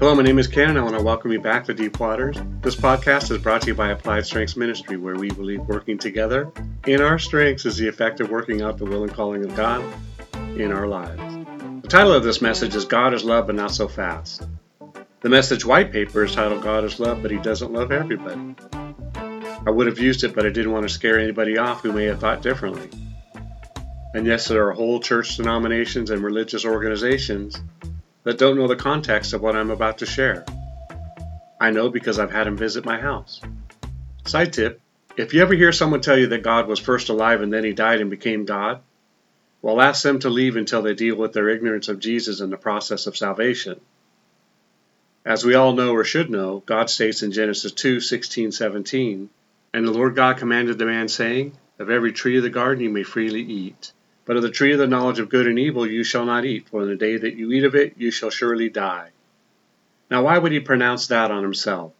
Hello, my name is Ken, and I want to welcome you back to Deep Waters. This podcast is brought to you by Applied Strengths Ministry, where we believe working together in our strengths is the effect of working out the will and calling of God in our lives. The title of this message is God is Love, but Not So Fast. The message white paper is titled God is Love, but He Doesn't Love Everybody. I would have used it, but I didn't want to scare anybody off who may have thought differently. And yes, there are whole church denominations and religious organizations that don't know the context of what I'm about to share. I know because I've had them visit my house. Side tip if you ever hear someone tell you that God was first alive and then he died and became God, well, ask them to leave until they deal with their ignorance of Jesus and the process of salvation. As we all know or should know, God states in Genesis 2 16, 17, And the Lord God commanded the man, saying, Of every tree of the garden you may freely eat. But of the tree of the knowledge of good and evil you shall not eat, for in the day that you eat of it you shall surely die. Now, why would he pronounce that on himself?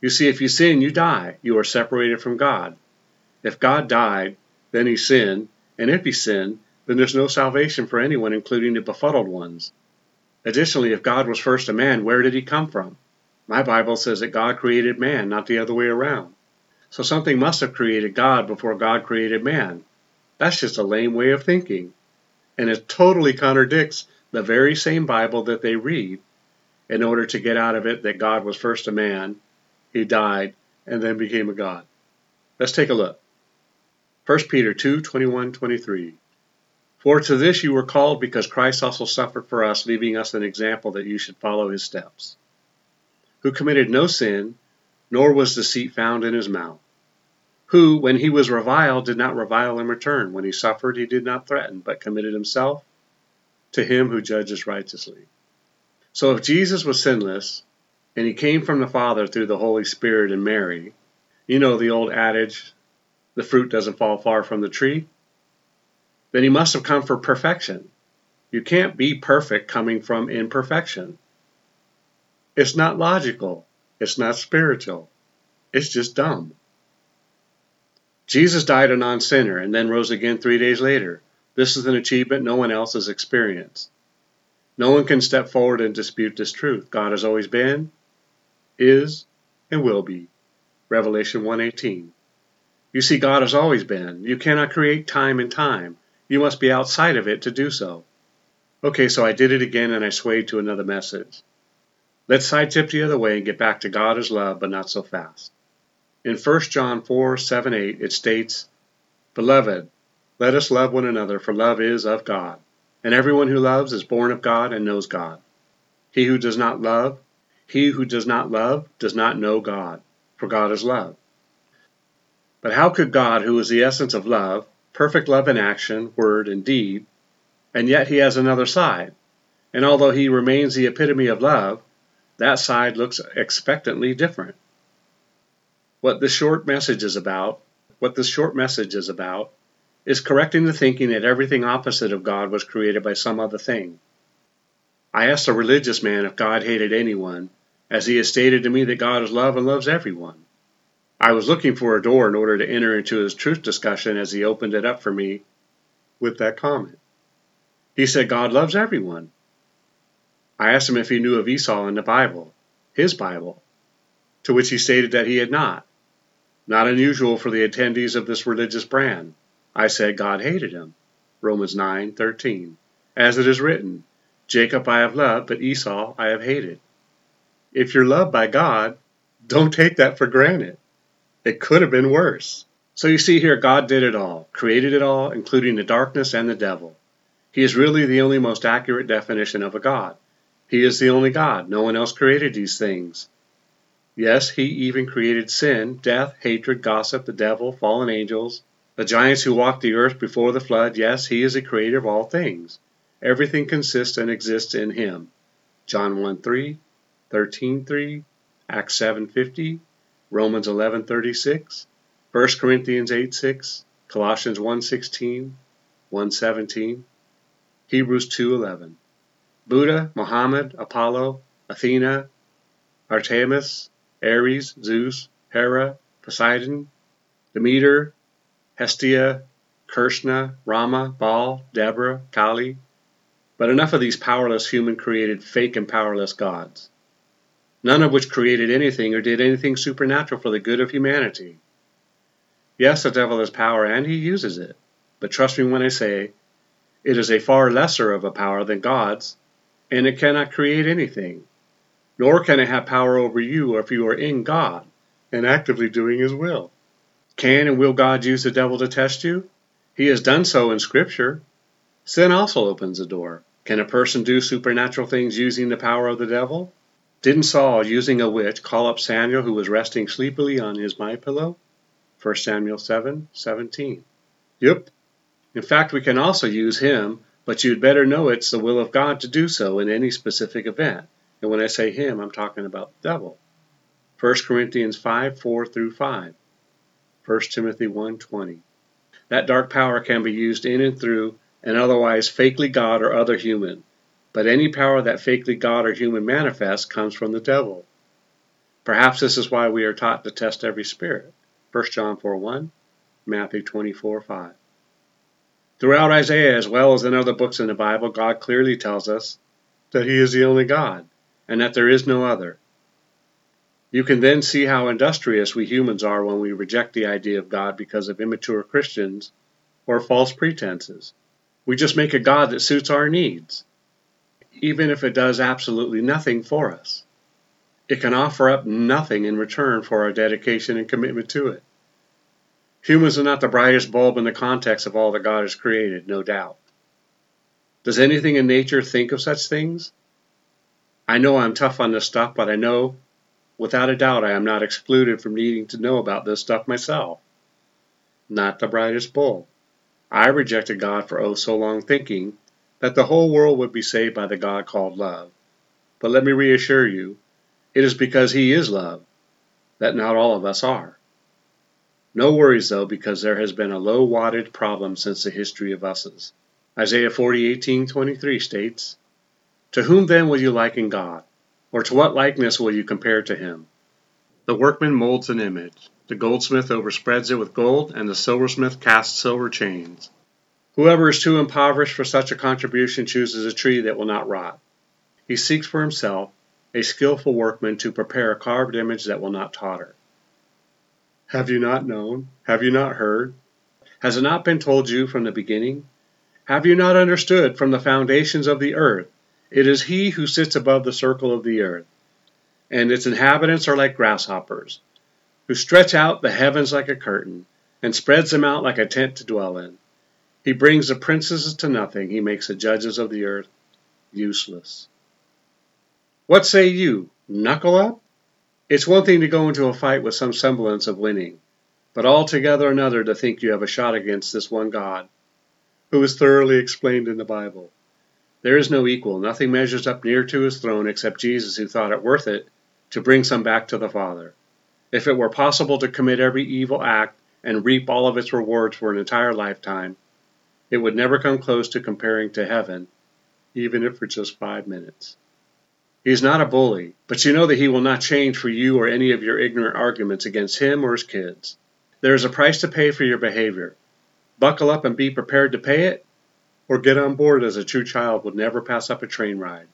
You see, if you sin, you die. You are separated from God. If God died, then he sinned, and if he sinned, then there's no salvation for anyone, including the befuddled ones. Additionally, if God was first a man, where did he come from? My Bible says that God created man, not the other way around. So something must have created God before God created man. That's just a lame way of thinking. And it totally contradicts the very same Bible that they read in order to get out of it that God was first a man, he died, and then became a God. Let's take a look. 1 Peter 2 21 23. For to this you were called because Christ also suffered for us, leaving us an example that you should follow his steps. Who committed no sin, nor was deceit found in his mouth who, when he was reviled, did not revile in return. When he suffered, he did not threaten, but committed himself to him who judges righteously. So if Jesus was sinless, and he came from the Father through the Holy Spirit and Mary, you know the old adage, the fruit doesn't fall far from the tree, then he must have come for perfection. You can't be perfect coming from imperfection. It's not logical. It's not spiritual. It's just dumb. Jesus died a non sinner and then rose again three days later. This is an achievement no one else has experienced. No one can step forward and dispute this truth. God has always been, is, and will be. Revelation 1:18. You see God has always been. You cannot create time and time. You must be outside of it to do so. Okay, so I did it again and I swayed to another message. Let's side tip the other way and get back to God as love, but not so fast. In 1 John 4 7 8, it states, Beloved, let us love one another, for love is of God. And everyone who loves is born of God and knows God. He who does not love, he who does not love does not know God, for God is love. But how could God, who is the essence of love, perfect love in action, word, and deed, and yet he has another side? And although he remains the epitome of love, that side looks expectantly different. What this short message is about, what this short message is about, is correcting the thinking that everything opposite of God was created by some other thing. I asked a religious man if God hated anyone, as he has stated to me that God is love and loves everyone. I was looking for a door in order to enter into his truth discussion as he opened it up for me with that comment. He said God loves everyone. I asked him if he knew of Esau in the Bible, his Bible, to which he stated that he had not. Not unusual for the attendees of this religious brand. I said God hated him. Romans 9:13. As it is written, Jacob I have loved, but Esau I have hated. If you're loved by God, don't take that for granted. It could have been worse. So you see here, God did it all, created it all, including the darkness and the devil. He is really the only most accurate definition of a God. He is the only God. No one else created these things. Yes, he even created sin, death, hatred, gossip, the devil, fallen angels, the giants who walked the earth before the flood. Yes, he is the creator of all things. Everything consists and exists in him. John 1 3, 13 3, Acts 7 50, Romans 11 36, 1 Corinthians 8 6, Colossians 1 16, 1 17, Hebrews 2 11. Buddha, Muhammad, Apollo, Athena, Artemis, Ares, Zeus, Hera, Poseidon, Demeter, Hestia, Krishna, Rama, Baal, Deborah, Kali, But enough of these powerless human created fake and powerless gods, none of which created anything or did anything supernatural for the good of humanity. Yes, the devil has power and he uses it, but trust me when I say it is a far lesser of a power than God's, and it cannot create anything, nor can it have power over you if you are in God and actively doing His will. Can and will God use the devil to test you? He has done so in Scripture. Sin also opens the door. Can a person do supernatural things using the power of the devil? Didn't Saul, using a witch, call up Samuel who was resting sleepily on his my pillow? 1 Samuel 7 17. Yep. In fact, we can also use him, but you'd better know it's the will of God to do so in any specific event. And when I say him, I'm talking about the devil. 1 Corinthians 5 4 through 5. 1 Timothy 1 20. That dark power can be used in and through an otherwise fakely God or other human. But any power that fakely God or human manifests comes from the devil. Perhaps this is why we are taught to test every spirit. 1 John 4 1, Matthew 24 5. Throughout Isaiah, as well as in other books in the Bible, God clearly tells us that He is the only God and that there is no other. You can then see how industrious we humans are when we reject the idea of God because of immature Christians or false pretenses. We just make a God that suits our needs, even if it does absolutely nothing for us. It can offer up nothing in return for our dedication and commitment to it. Humans are not the brightest bulb in the context of all that God has created, no doubt. Does anything in nature think of such things? I know I'm tough on this stuff, but I know, without a doubt, I am not excluded from needing to know about this stuff myself. Not the brightest bulb. I rejected God for oh so long, thinking that the whole world would be saved by the God called love. But let me reassure you, it is because He is love that not all of us are. No worries though, because there has been a low wattage problem since the history of us's. Isaiah 40:18-23 states, To whom then will you liken God? Or to what likeness will you compare to him? The workman molds an image. The goldsmith overspreads it with gold, and the silversmith casts silver chains. Whoever is too impoverished for such a contribution chooses a tree that will not rot. He seeks for himself a skilful workman to prepare a carved image that will not totter. Have you not known? Have you not heard? Has it not been told you from the beginning? Have you not understood from the foundations of the earth? It is he who sits above the circle of the earth, and its inhabitants are like grasshoppers who stretch out the heavens like a curtain, and spreads them out like a tent to dwell in. He brings the princes to nothing, he makes the judges of the earth useless. What say you? Knuckle up? It's one thing to go into a fight with some semblance of winning, but altogether another to think you have a shot against this one God, who is thoroughly explained in the Bible. There is no equal, nothing measures up near to his throne except Jesus, who thought it worth it to bring some back to the Father. If it were possible to commit every evil act and reap all of its rewards for an entire lifetime, it would never come close to comparing to heaven, even if for just five minutes. He is not a bully, but you know that he will not change for you or any of your ignorant arguments against him or his kids. There is a price to pay for your behavior. Buckle up and be prepared to pay it, or get on board as a true child would never pass up a train ride.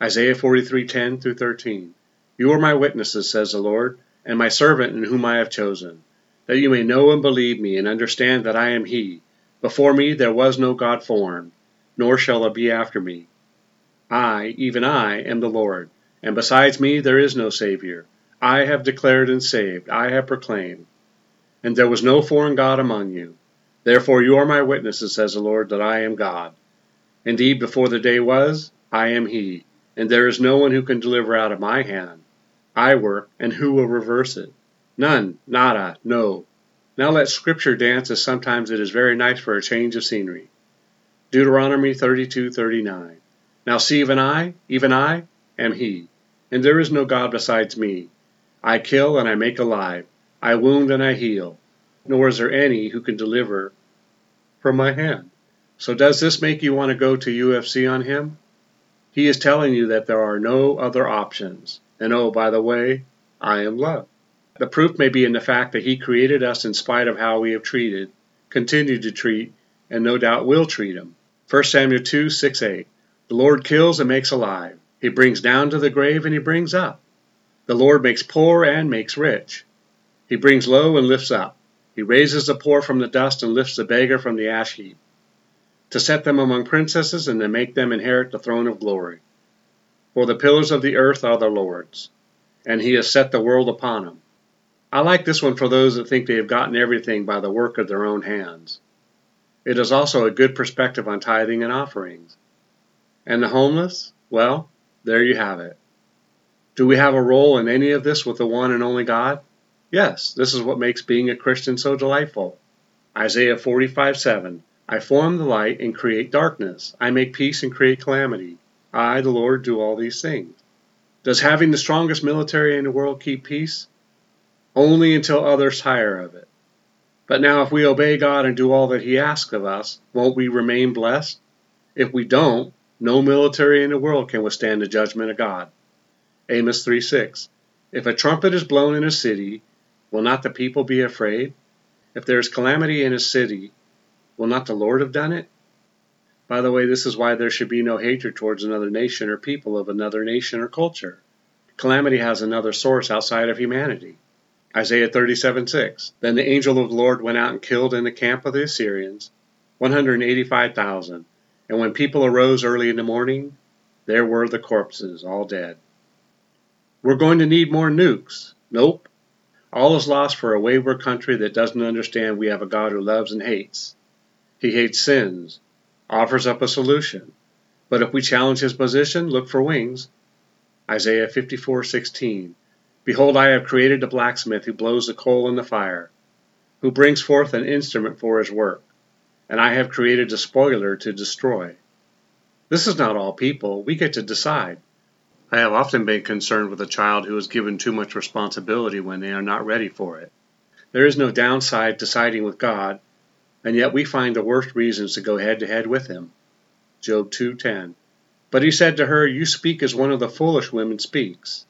Isaiah 43:10 through 13. You are my witnesses, says the Lord, and my servant in whom I have chosen, that you may know and believe me, and understand that I am he. Before me there was no God formed, nor shall there be after me. I, even I, am the Lord, and besides me there is no Saviour. I have declared and saved, I have proclaimed. And there was no foreign God among you. Therefore you are my witnesses, says the Lord, that I am God. Indeed, before the day was, I am He, and there is no one who can deliver out of my hand. I work, and who will reverse it? None, nada, no. Now let Scripture dance as sometimes it is very nice for a change of scenery. Deuteronomy 32:39. Now see even I, even I, am He, and there is no God besides me. I kill and I make alive, I wound and I heal, nor is there any who can deliver from my hand. So does this make you want to go to UFC on Him? He is telling you that there are no other options. And oh, by the way, I am love. The proof may be in the fact that He created us in spite of how we have treated, continued to treat, and no doubt will treat Him. 1 Samuel 2 6 8. The Lord kills and makes alive. He brings down to the grave and he brings up. The Lord makes poor and makes rich. He brings low and lifts up. He raises the poor from the dust and lifts the beggar from the ash heap, to set them among princesses and to make them inherit the throne of glory. For the pillars of the earth are the Lord's, and he has set the world upon them. I like this one for those that think they have gotten everything by the work of their own hands. It is also a good perspective on tithing and offerings. And the homeless? Well, there you have it. Do we have a role in any of this with the one and only God? Yes, this is what makes being a Christian so delightful. Isaiah 45 7 I form the light and create darkness. I make peace and create calamity. I, the Lord, do all these things. Does having the strongest military in the world keep peace? Only until others tire of it. But now, if we obey God and do all that He asks of us, won't we remain blessed? If we don't, no military in the world can withstand the judgment of God. Amos 3 6. If a trumpet is blown in a city, will not the people be afraid? If there is calamity in a city, will not the Lord have done it? By the way, this is why there should be no hatred towards another nation or people of another nation or culture. Calamity has another source outside of humanity. Isaiah 37 6. Then the angel of the Lord went out and killed in the camp of the Assyrians 185,000. And when people arose early in the morning, there were the corpses, all dead. We're going to need more nukes. Nope. All is lost for a wayward country that doesn't understand we have a God who loves and hates. He hates sins, offers up a solution. But if we challenge his position, look for wings. Isaiah 54:16. Behold, I have created a blacksmith who blows the coal in the fire, who brings forth an instrument for his work, and I have created a spoiler to destroy. This is not all people. We get to decide. I have often been concerned with a child who is given too much responsibility when they are not ready for it. There is no downside to siding with God, and yet we find the worst reasons to go head to head with him. Job 2:10. But he said to her, You speak as one of the foolish women speaks.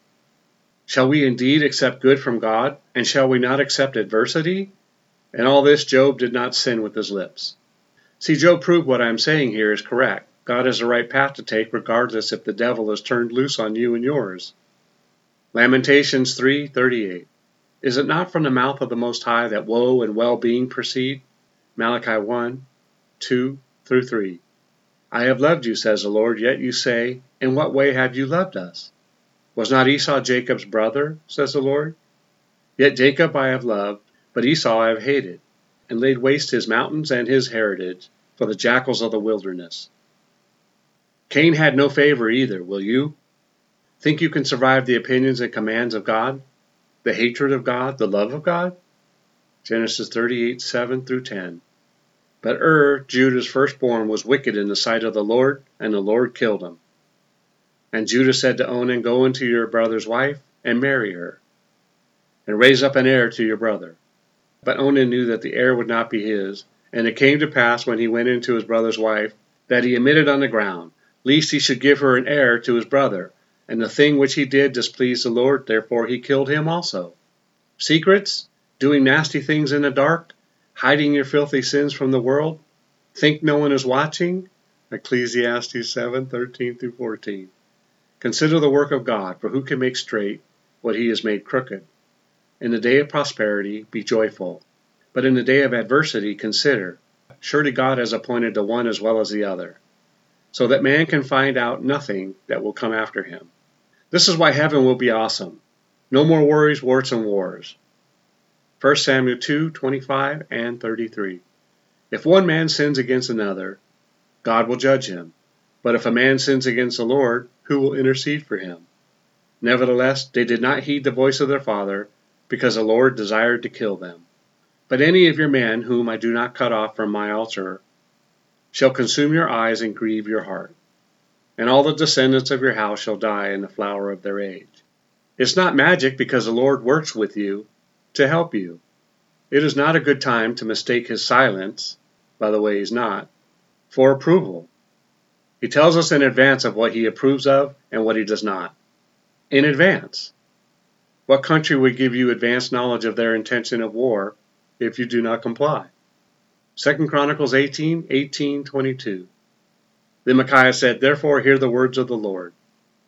Shall we indeed accept good from God, and shall we not accept adversity? In all this Job did not sin with his lips. See, Job proved what I am saying here is correct. God has the right path to take regardless if the devil is turned loose on you and yours. Lamentations 3:38 Is it not from the mouth of the Most High that woe and well-being proceed? Malachi 1, 2 through 3. I have loved you, says the Lord, yet you say, In what way have you loved us? Was not Esau Jacob's brother, says the Lord? Yet Jacob I have loved, but Esau I have hated, and laid waste his mountains and his heritage for the jackals of the wilderness. Cain had no favor either, will you? Think you can survive the opinions and commands of God? The hatred of God? The love of God? Genesis 38 7 through 10. But Ur, Judah's firstborn, was wicked in the sight of the Lord, and the Lord killed him. And Judah said to Onan, Go into your brother's wife and marry her, and raise up an heir to your brother. But Onan knew that the heir would not be his, and it came to pass when he went into his brother's wife that he emitted on the ground, lest he should give her an heir to his brother. And the thing which he did displeased the Lord, therefore he killed him also. Secrets? Doing nasty things in the dark? Hiding your filthy sins from the world? Think no one is watching? Ecclesiastes 7 13 through 14. Consider the work of God, for who can make straight what he has made crooked? In the day of prosperity, be joyful. But in the day of adversity, consider. Surely God has appointed the one as well as the other so that man can find out nothing that will come after him. This is why heaven will be awesome. No more worries, warts, and wars. 1 Samuel 2 25 and 33. If one man sins against another, God will judge him. But if a man sins against the Lord, who will intercede for him? Nevertheless, they did not heed the voice of their father, because the Lord desired to kill them. But any of your men whom I do not cut off from my altar shall consume your eyes and grieve your heart. And all the descendants of your house shall die in the flower of their age. It's not magic because the Lord works with you to help you. It is not a good time to mistake his silence, by the way, he's not, for approval. He tells us in advance of what he approves of and what he does not. In advance. What country would give you advance knowledge of their intention of war if you do not comply? 2 Chronicles 18, 18, 22. Then Micaiah said, Therefore hear the words of the Lord.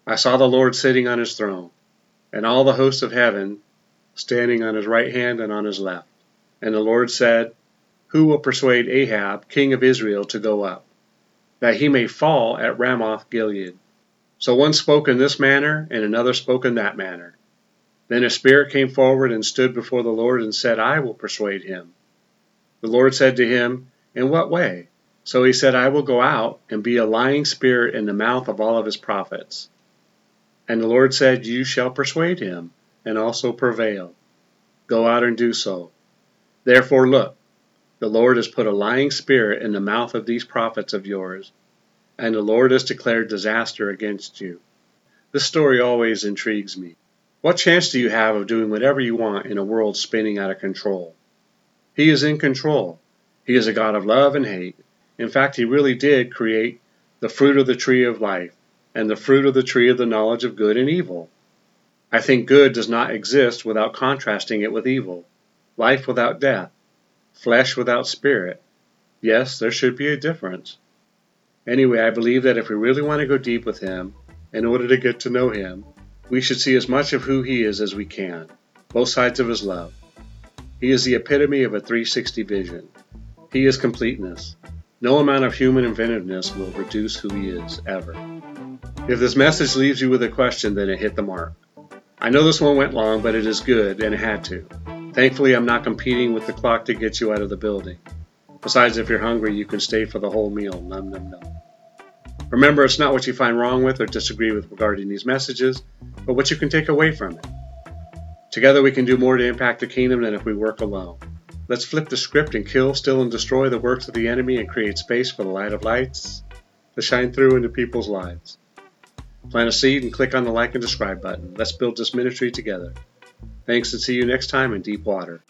I saw the Lord sitting on his throne, and all the hosts of heaven standing on his right hand and on his left. And the Lord said, Who will persuade Ahab, king of Israel, to go up, that he may fall at Ramoth Gilead? So one spoke in this manner, and another spoke in that manner. Then a spirit came forward and stood before the Lord and said, I will persuade him. The Lord said to him, In what way? So he said, I will go out and be a lying spirit in the mouth of all of his prophets. And the Lord said, You shall persuade him, and also prevail. Go out and do so. Therefore, look, the Lord has put a lying spirit in the mouth of these prophets of yours, and the Lord has declared disaster against you. This story always intrigues me. What chance do you have of doing whatever you want in a world spinning out of control? He is in control. He is a God of love and hate. In fact, He really did create the fruit of the tree of life and the fruit of the tree of the knowledge of good and evil. I think good does not exist without contrasting it with evil, life without death, flesh without spirit. Yes, there should be a difference. Anyway, I believe that if we really want to go deep with Him, in order to get to know Him, we should see as much of who He is as we can, both sides of His love. He is the epitome of a 360 vision. He is completeness. No amount of human inventiveness will reduce who He is, ever. If this message leaves you with a question, then it hit the mark. I know this one went long, but it is good, and it had to. Thankfully, I'm not competing with the clock to get you out of the building. Besides, if you're hungry, you can stay for the whole meal. Num num num. Remember, it's not what you find wrong with or disagree with regarding these messages, but what you can take away from it. Together we can do more to impact the kingdom than if we work alone. Let's flip the script and kill, steal, and destroy the works of the enemy and create space for the light of lights to shine through into people's lives. Plant a seed and click on the like and subscribe button. Let's build this ministry together. Thanks and see you next time in deep water.